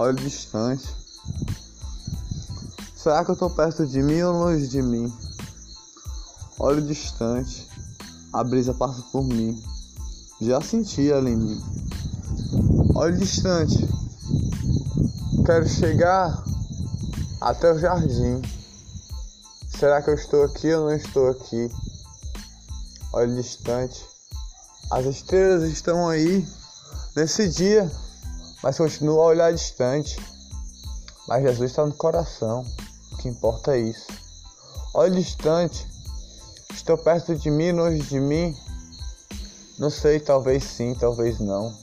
Olho distante. Será que eu tô perto de mim ou longe de mim? Olho distante. A brisa passa por mim. Já senti ela em mim. Olho distante. Quero chegar até o jardim. Será que eu estou aqui ou não estou aqui? Olho distante. As estrelas estão aí nesse dia, mas continuo a olhar distante. Mas Jesus está no coração. O que importa é isso. Olho distante. Estou perto de mim, longe de mim. Não sei, talvez sim, talvez não.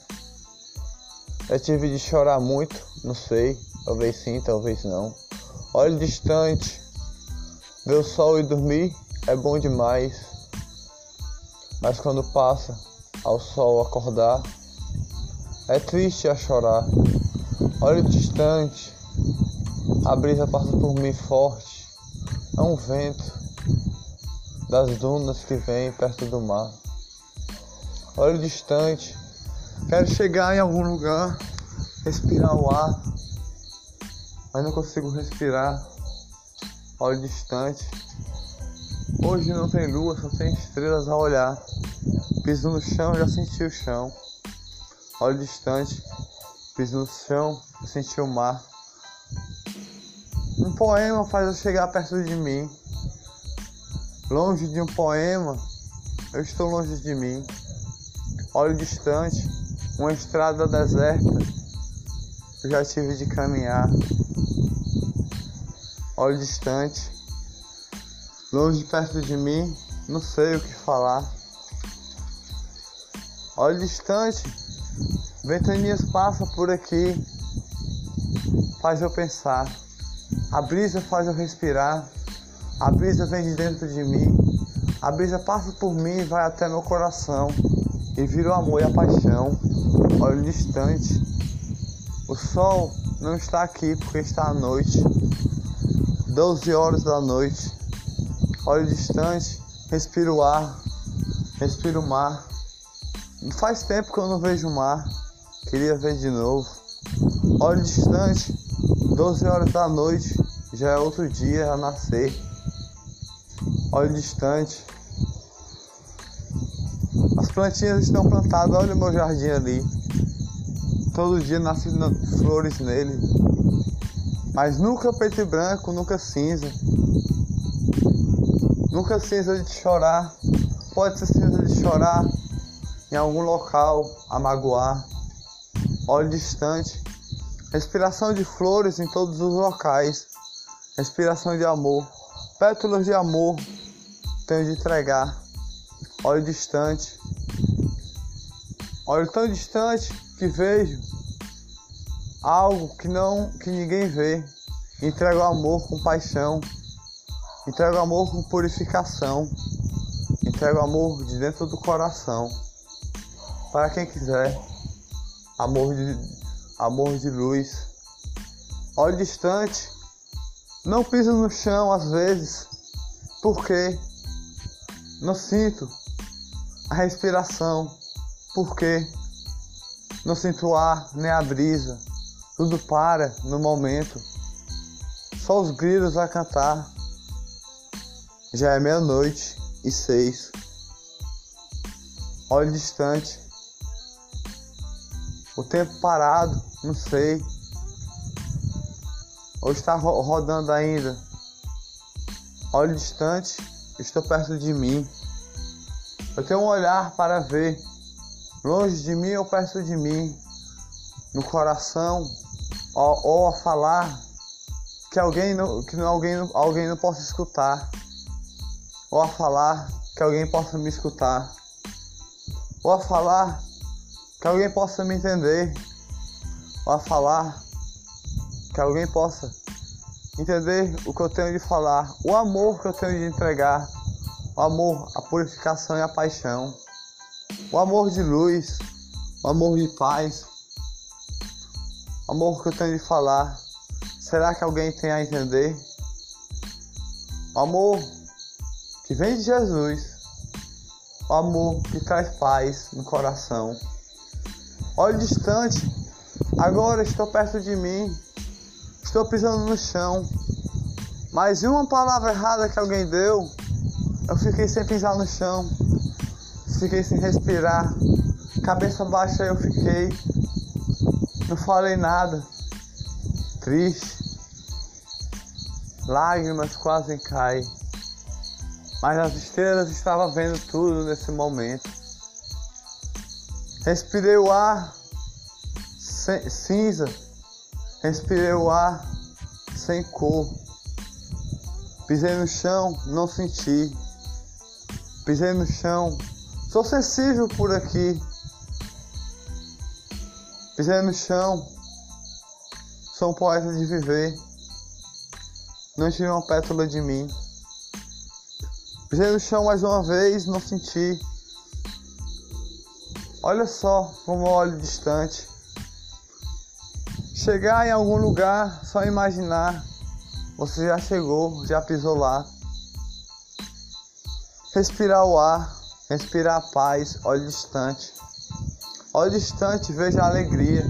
Já tive de chorar muito, não sei, talvez sim, talvez não. Olho distante, ver o sol e dormir é bom demais. Mas quando passa ao sol acordar, é triste a chorar. Olho distante, a brisa passa por mim forte. É um vento das dunas que vem perto do mar. Olho distante, quero chegar em algum lugar, respirar o ar, mas não consigo respirar. Olho distante. Hoje não tem lua, só tem estrelas a olhar. Piso no chão, já senti o chão. Olho distante, piso no chão, senti o mar. Um poema faz eu chegar perto de mim. Longe de um poema, eu estou longe de mim. Olho distante, uma estrada deserta, eu já tive de caminhar. Olho distante, longe perto de mim, não sei o que falar. Olho distante, ventanias passam por aqui, faz eu pensar. A brisa faz eu respirar, a brisa vem de dentro de mim, a brisa passa por mim e vai até meu coração e vira o amor e a paixão. Olho distante, o sol não está aqui porque está à noite, 12 horas da noite. Olho distante, respiro o ar, respiro o mar. Faz tempo que eu não vejo o mar, queria ver de novo. Olho distante, 12 horas da noite, já é outro dia a nascer. Olho distante. As plantinhas estão plantadas, olha o meu jardim ali. Todo dia nascem flores nele. Mas nunca preto e branco, nunca cinza. Nunca cinza de chorar. Pode ser cinza de chorar em algum local a magoar. Olho distante. Respiração de flores em todos os locais. Respiração de amor. Pétalas de amor tenho de entregar. Olho distante. Olho tão distante que vejo algo que não que ninguém vê. Entrego amor com paixão. Entrego amor com purificação. Entrego amor de dentro do coração. Para quem quiser. Amor de amor de luz. Olho distante. Não piso no chão às vezes. Porque não sinto a respiração. Porque não sinto o ar nem a brisa. Tudo para no momento. Só os grilos a cantar. Já é meia-noite e seis. Olho distante. O tempo parado, não sei. Ou está ro rodando ainda. Olho distante, estou perto de mim. Eu tenho um olhar para ver, longe de mim ou perto de mim, no coração, ou, ou a falar que alguém não, que não, alguém, alguém não possa escutar, ou a falar que alguém possa me escutar, ou a falar que alguém possa me entender, a falar que alguém possa entender o que eu tenho de falar, o amor que eu tenho de entregar, o amor, a purificação e a paixão, o amor de luz, o amor de paz, o amor que eu tenho de falar. Será que alguém tem a entender? O amor que vem de Jesus, o amor que traz paz no coração. Olho distante, Agora estou perto de mim, estou pisando no chão. Mas uma palavra errada que alguém deu, eu fiquei sem pisar no chão, fiquei sem respirar, cabeça baixa eu fiquei, não falei nada, triste, lágrimas quase caem, mas as estrelas estavam vendo tudo nesse momento. Respirei o ar cinza, respirei o ar sem cor. Pisei no chão, não senti. Pisei no chão, sou sensível por aqui. Pisei no chão, sou um poeta de viver. Não tire uma pétala de mim. Pisei no chão mais uma vez, não senti. Olha só como eu olho distante. Chegar em algum lugar, só imaginar. Você já chegou, já pisou lá. Respirar o ar, respirar a paz, olhe distante. Olhe distante, veja a alegria.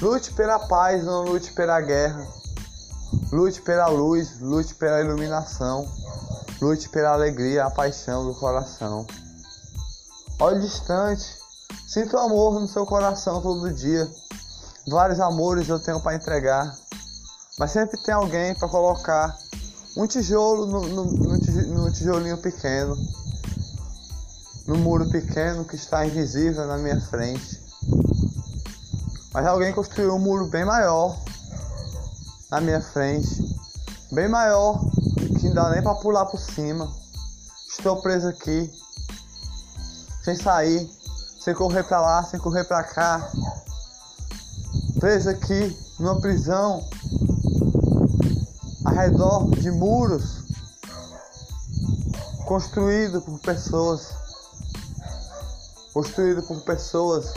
Lute pela paz, não lute pela guerra. Lute pela luz, lute pela iluminação. Lute pela alegria, a paixão do coração. Olhe distante. Sinta o amor no seu coração todo dia. Vários amores eu tenho para entregar. Mas sempre tem alguém para colocar um tijolo no, no, no, tijolinho pequeno. No muro pequeno que está invisível na minha frente. Mas alguém construiu um muro bem maior na minha frente. Bem maior que não dá nem para pular por cima. Estou preso aqui sem sair, sem correr para lá, sem correr para cá, preso aqui numa prisão, ao redor de muros, construído por pessoas, construído por pessoas,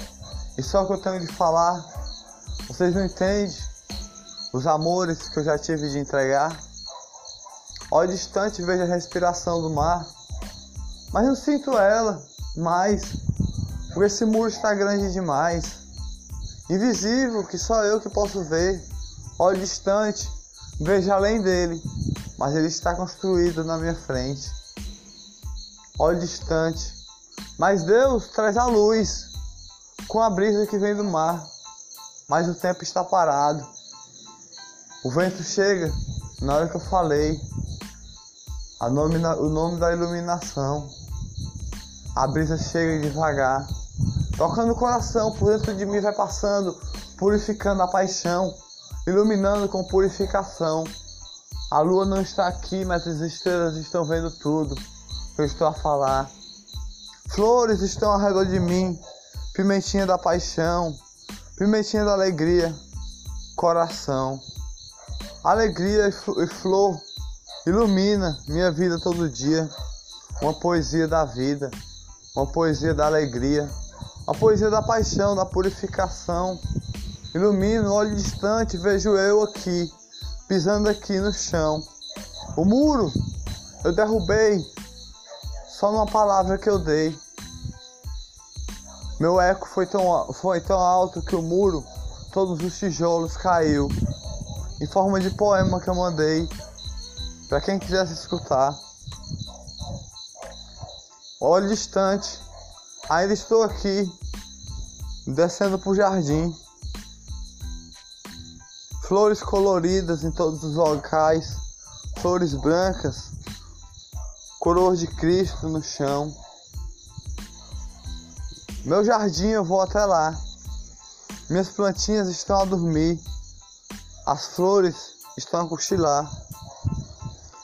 e só que eu tenho de falar, vocês não entendem os amores que eu já tive de entregar. Olho distante vejo a respiração do mar, mas eu sinto ela mais, porque esse muro está grande demais, invisível que só eu que posso ver. Olho distante, vejo além dele, mas ele está construído na minha frente. Olho distante, mas Deus traz a luz com a brisa que vem do mar, mas o tempo está parado. O vento chega na hora que eu falei, nome, o nome da iluminação. A brisa chega devagar, tocando o coração, por dentro de mim vai passando, purificando a paixão, iluminando com purificação. A lua não está aqui, mas as estrelas estão vendo tudo eu estou a falar. Flores estão ao redor de mim, pimentinha da paixão, pimentinha da alegria, coração. Alegria e flor ilumina minha vida todo dia, uma poesia da vida uma poesia da alegria, uma poesia da paixão, da purificação. Ilumino, olho distante, vejo eu aqui, pisando aqui no chão. O muro eu derrubei só numa palavra que eu dei. Meu eco foi tão, foi tão alto que o muro, todos os tijolos caiu. Em forma de poema que eu mandei para quem quisesse escutar. Olho distante. Ainda estou aqui, descendo para o jardim. Flores coloridas em todos os locais, flores brancas, coroas de Cristo no chão. Meu jardim eu vou até lá. Minhas plantinhas estão a dormir. As flores estão a cochilar.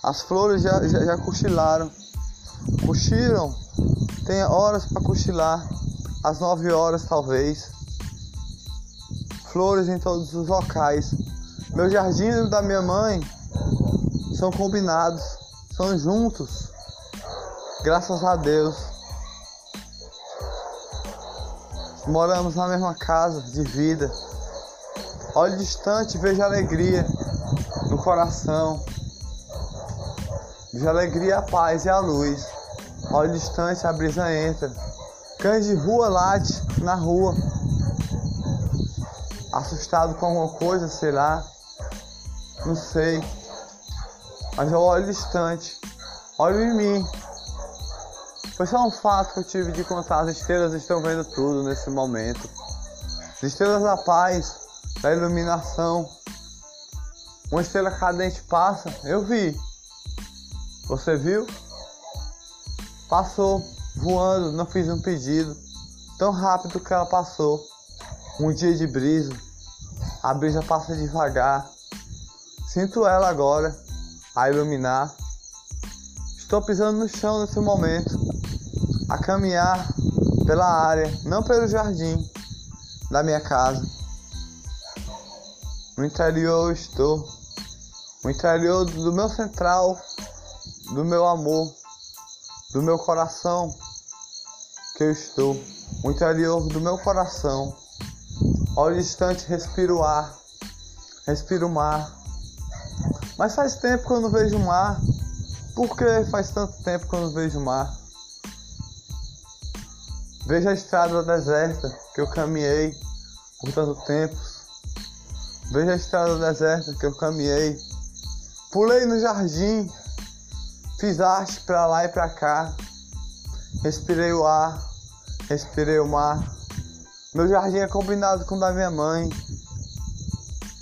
As flores já, já, já cochilaram. Cochilam tem horas para cochilar, às 9 horas talvez. Flores em todos os locais. Meu jardim e da minha mãe são combinados, são juntos. Graças a Deus. Moramos na mesma casa de vida. Olhe distante, vejo alegria no coração. Vejo alegria, a paz e a luz. Olho distante, a brisa entra. Cães de rua late na rua. assustado com alguma coisa, sei lá. Não sei. Mas eu olho distante. Olho em mim. Foi só um fato que eu tive de contar. As estrelas estão vendo tudo nesse momento. As estrelas da paz, da iluminação. Uma estrela cadente passa. Eu vi. Você viu? Passou voando, não fiz um pedido. Tão rápido que ela passou. Um dia de brisa. A brisa passa devagar. Sinto ela agora a iluminar. Estou pisando no chão nesse momento, a caminhar pela área, não pelo jardim da minha casa. No interior eu estou, no interior do meu central, do meu amor, do meu coração que eu estou, no interior do meu coração. Olho distante, respiro o ar, respiro o mar mas faz tempo que eu não vejo o mar. Por que faz tanto tempo que eu não vejo o mar? Vejo a estrada deserta que eu caminhei por tanto tempo. Vejo a estrada deserta que eu caminhei. Pulei no jardim, fiz arte pra lá e pra cá. Respirei o ar, respirei o mar. Meu jardim é combinado com o da minha mãe.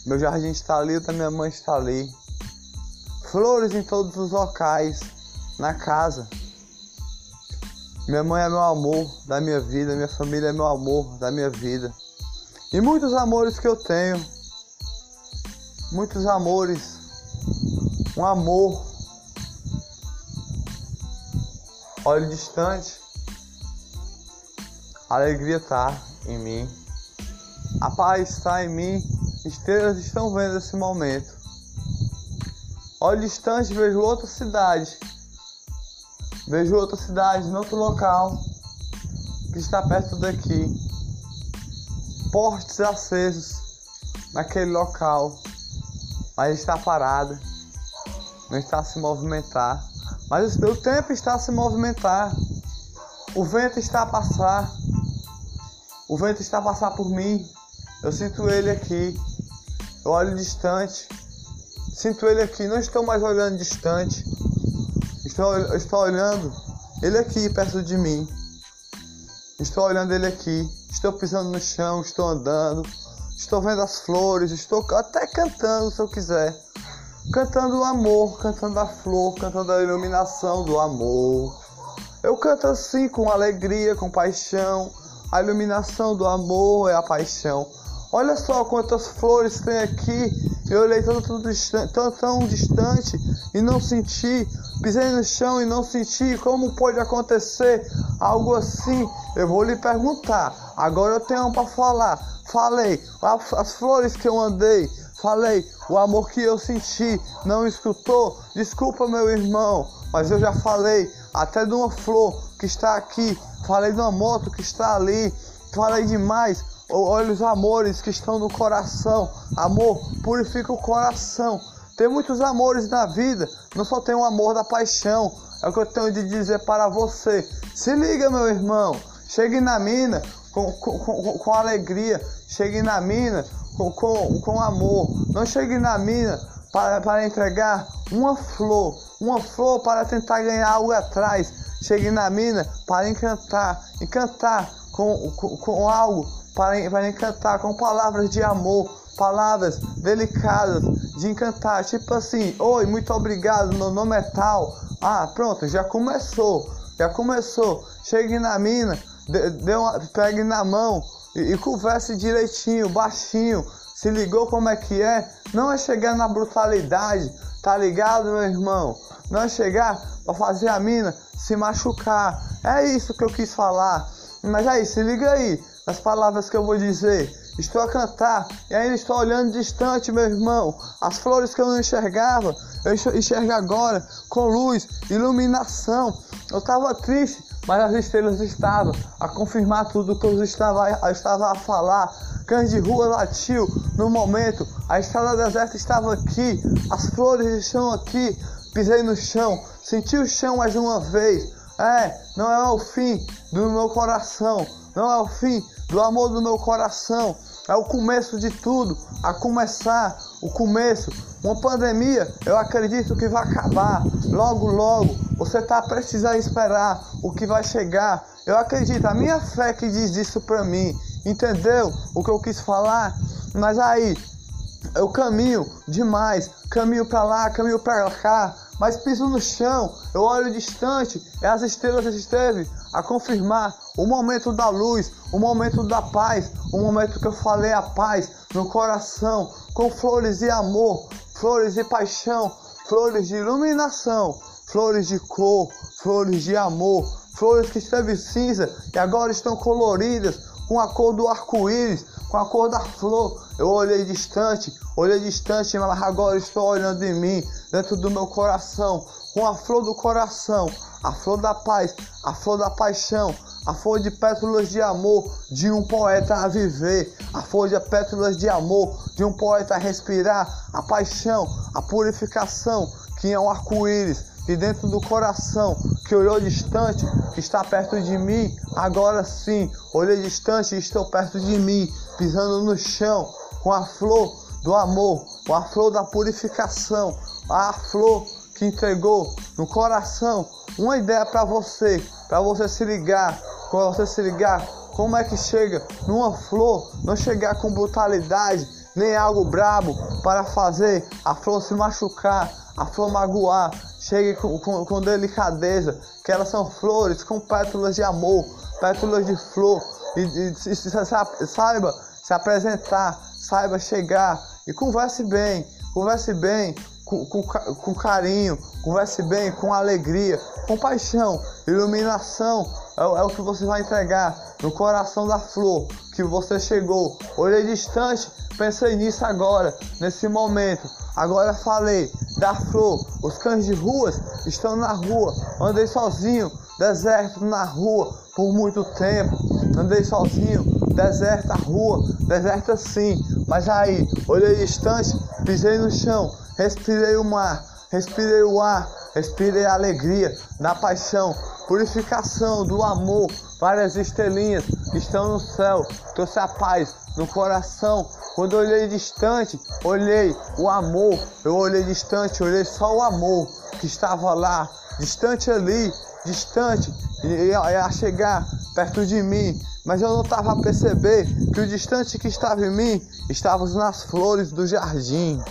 Meu jardim está ali, o da minha mãe está ali flores em todos os locais, na casa. Minha mãe é meu amor da minha vida, minha família é meu amor da minha vida. E muitos amores que eu tenho, muitos amores, um amor, olho distante, a alegria está em mim, a paz está em mim, estrelas estão vendo esse momento. Olho distante, vejo outra cidade. Vejo outra cidade, outro local que está perto daqui. Portes acesos naquele local, mas está parada, não está a se movimentar. Mas o tempo está a se movimentar. O vento está a passar. O vento está a passar por mim. Eu sinto ele aqui. Eu olho distante. Sinto ele aqui, não estou mais olhando distante. Estou, estou olhando ele aqui perto de mim. Estou olhando ele aqui. Estou pisando no chão, estou andando. Estou vendo as flores, estou até cantando se eu quiser. Cantando o amor, cantando a flor, cantando a iluminação do amor. Eu canto assim com alegria, com paixão. A iluminação do amor é a paixão. Olha só quantas flores tem aqui. Eu olhei tão, tão, distante, tão, tão distante e não senti. Pisei no chão e não senti. Como pode acontecer algo assim? Eu vou lhe perguntar. Agora eu tenho para falar. Falei as flores que eu andei. Falei o amor que eu senti. Não escutou? Desculpa, meu irmão. Mas eu já falei até de uma flor que está aqui. Falei de uma moto que está ali. Falei demais Olha os amores que estão no coração. Amor purifica o coração. Tem muitos amores na vida, não só tem o amor da paixão. É o que eu tenho de dizer para você. Se liga, meu irmão. Chegue na mina com, com, com, com alegria. Chegue na mina com, com, amor. Não chegue na mina para, para entregar uma flor. Uma flor para tentar ganhar algo atrás. Chegue na mina para encantar. Encantar com, com, com algo para, para encantar com palavras de amor, palavras delicadas de encantar, tipo assim, oi, muito obrigado, meu nome é tal. Ah, pronto, já começou, já começou. Chegue na mina, dê, dê uma, pegue na mão e, e converse direitinho, baixinho. Se ligou como é que é? Não é chegar na brutalidade, tá ligado, meu irmão? Não é chegar para fazer a mina se machucar. É isso que eu quis falar. Mas aí, se liga aí as palavras que eu vou dizer. Estou a cantar e ainda estou olhando distante, meu irmão. As flores que eu não enxergava, eu enxergo agora com luz, iluminação. Eu estava triste, mas as estrelas estavam a confirmar tudo que eu estava, eu estava a falar. Cães de rua latiu no momento, a estrada deserta estava aqui, as flores estão aqui. Pisei no chão, senti o chão mais uma vez. É, não é o fim do meu coração, não é o fim do amor do meu coração. é o começo de tudo, a começar, o começo. Uma pandemia, eu acredito que vai acabar. Logo, logo, você está a esperar o que vai chegar. Eu acredito, a minha fé que diz isso para mim. Entendeu o que eu quis falar? Mas aí, eu caminho demais, caminho para lá, caminho para cá, mas piso no chão, eu olho distante, e as estrelas esteve a confirmar o momento da luz, o momento da paz, o momento que eu falei a paz no coração, com flores de amor, flores de paixão, flores de iluminação, flores de cor, flores de amor, flores que esteve cinza e agora estão coloridas com a cor do arco-íris, com a cor da flor. Eu olhei distante, olhei distante, mas agora estou olhando em mim, dentro do meu coração, com a flor do coração, a flor da paz, a flor da paixão, a flor de pétalas de amor de um poeta a viver, a flor de pétalas de amor de um poeta a respirar, a paixão, a purificação, que é um arco-íris, e dentro do coração que olhou distante, está perto de mim, agora sim, olhei distante e estou perto de mim, pisando no chão com a flor do amor, com a flor da purificação, a flor que entregou no coração. Uma ideia para você, para você se ligar, quando você se ligar, como é que chega numa flor, não chegar com brutalidade, nem algo brabo para fazer a flor se machucar, a flor magoar, chegue com, com, com delicadeza, que elas são flores com pétalas de amor, pétalas de flor, e, e, e, saiba se apresentar, saiba chegar e converse bem, converse bem, com, com, com carinho, converse bem, com alegria, com paixão, iluminação é, é, o que você vai entregar no coração da flor que você chegou. Olhei distante, pensei nisso agora, nesse momento. Agora falei da flor, os cães de ruas estão na rua, andei sozinho, deserto na rua por muito tempo, andei sozinho, deserta a rua, deserta sim, mas aí olhei distante, pisei no chão, respirei o mar, respirei o ar, respirei a alegria da paixão, purificação do amor, várias estrelinhas estão no céu, trouxe a paz no coração. Quando eu olhei distante, olhei o amor, eu olhei distante, olhei só o amor que estava lá, distante ali, distante, a chegar perto de mim, mas eu não estava a perceber que o distante que estava em mim estava nas flores do jardim.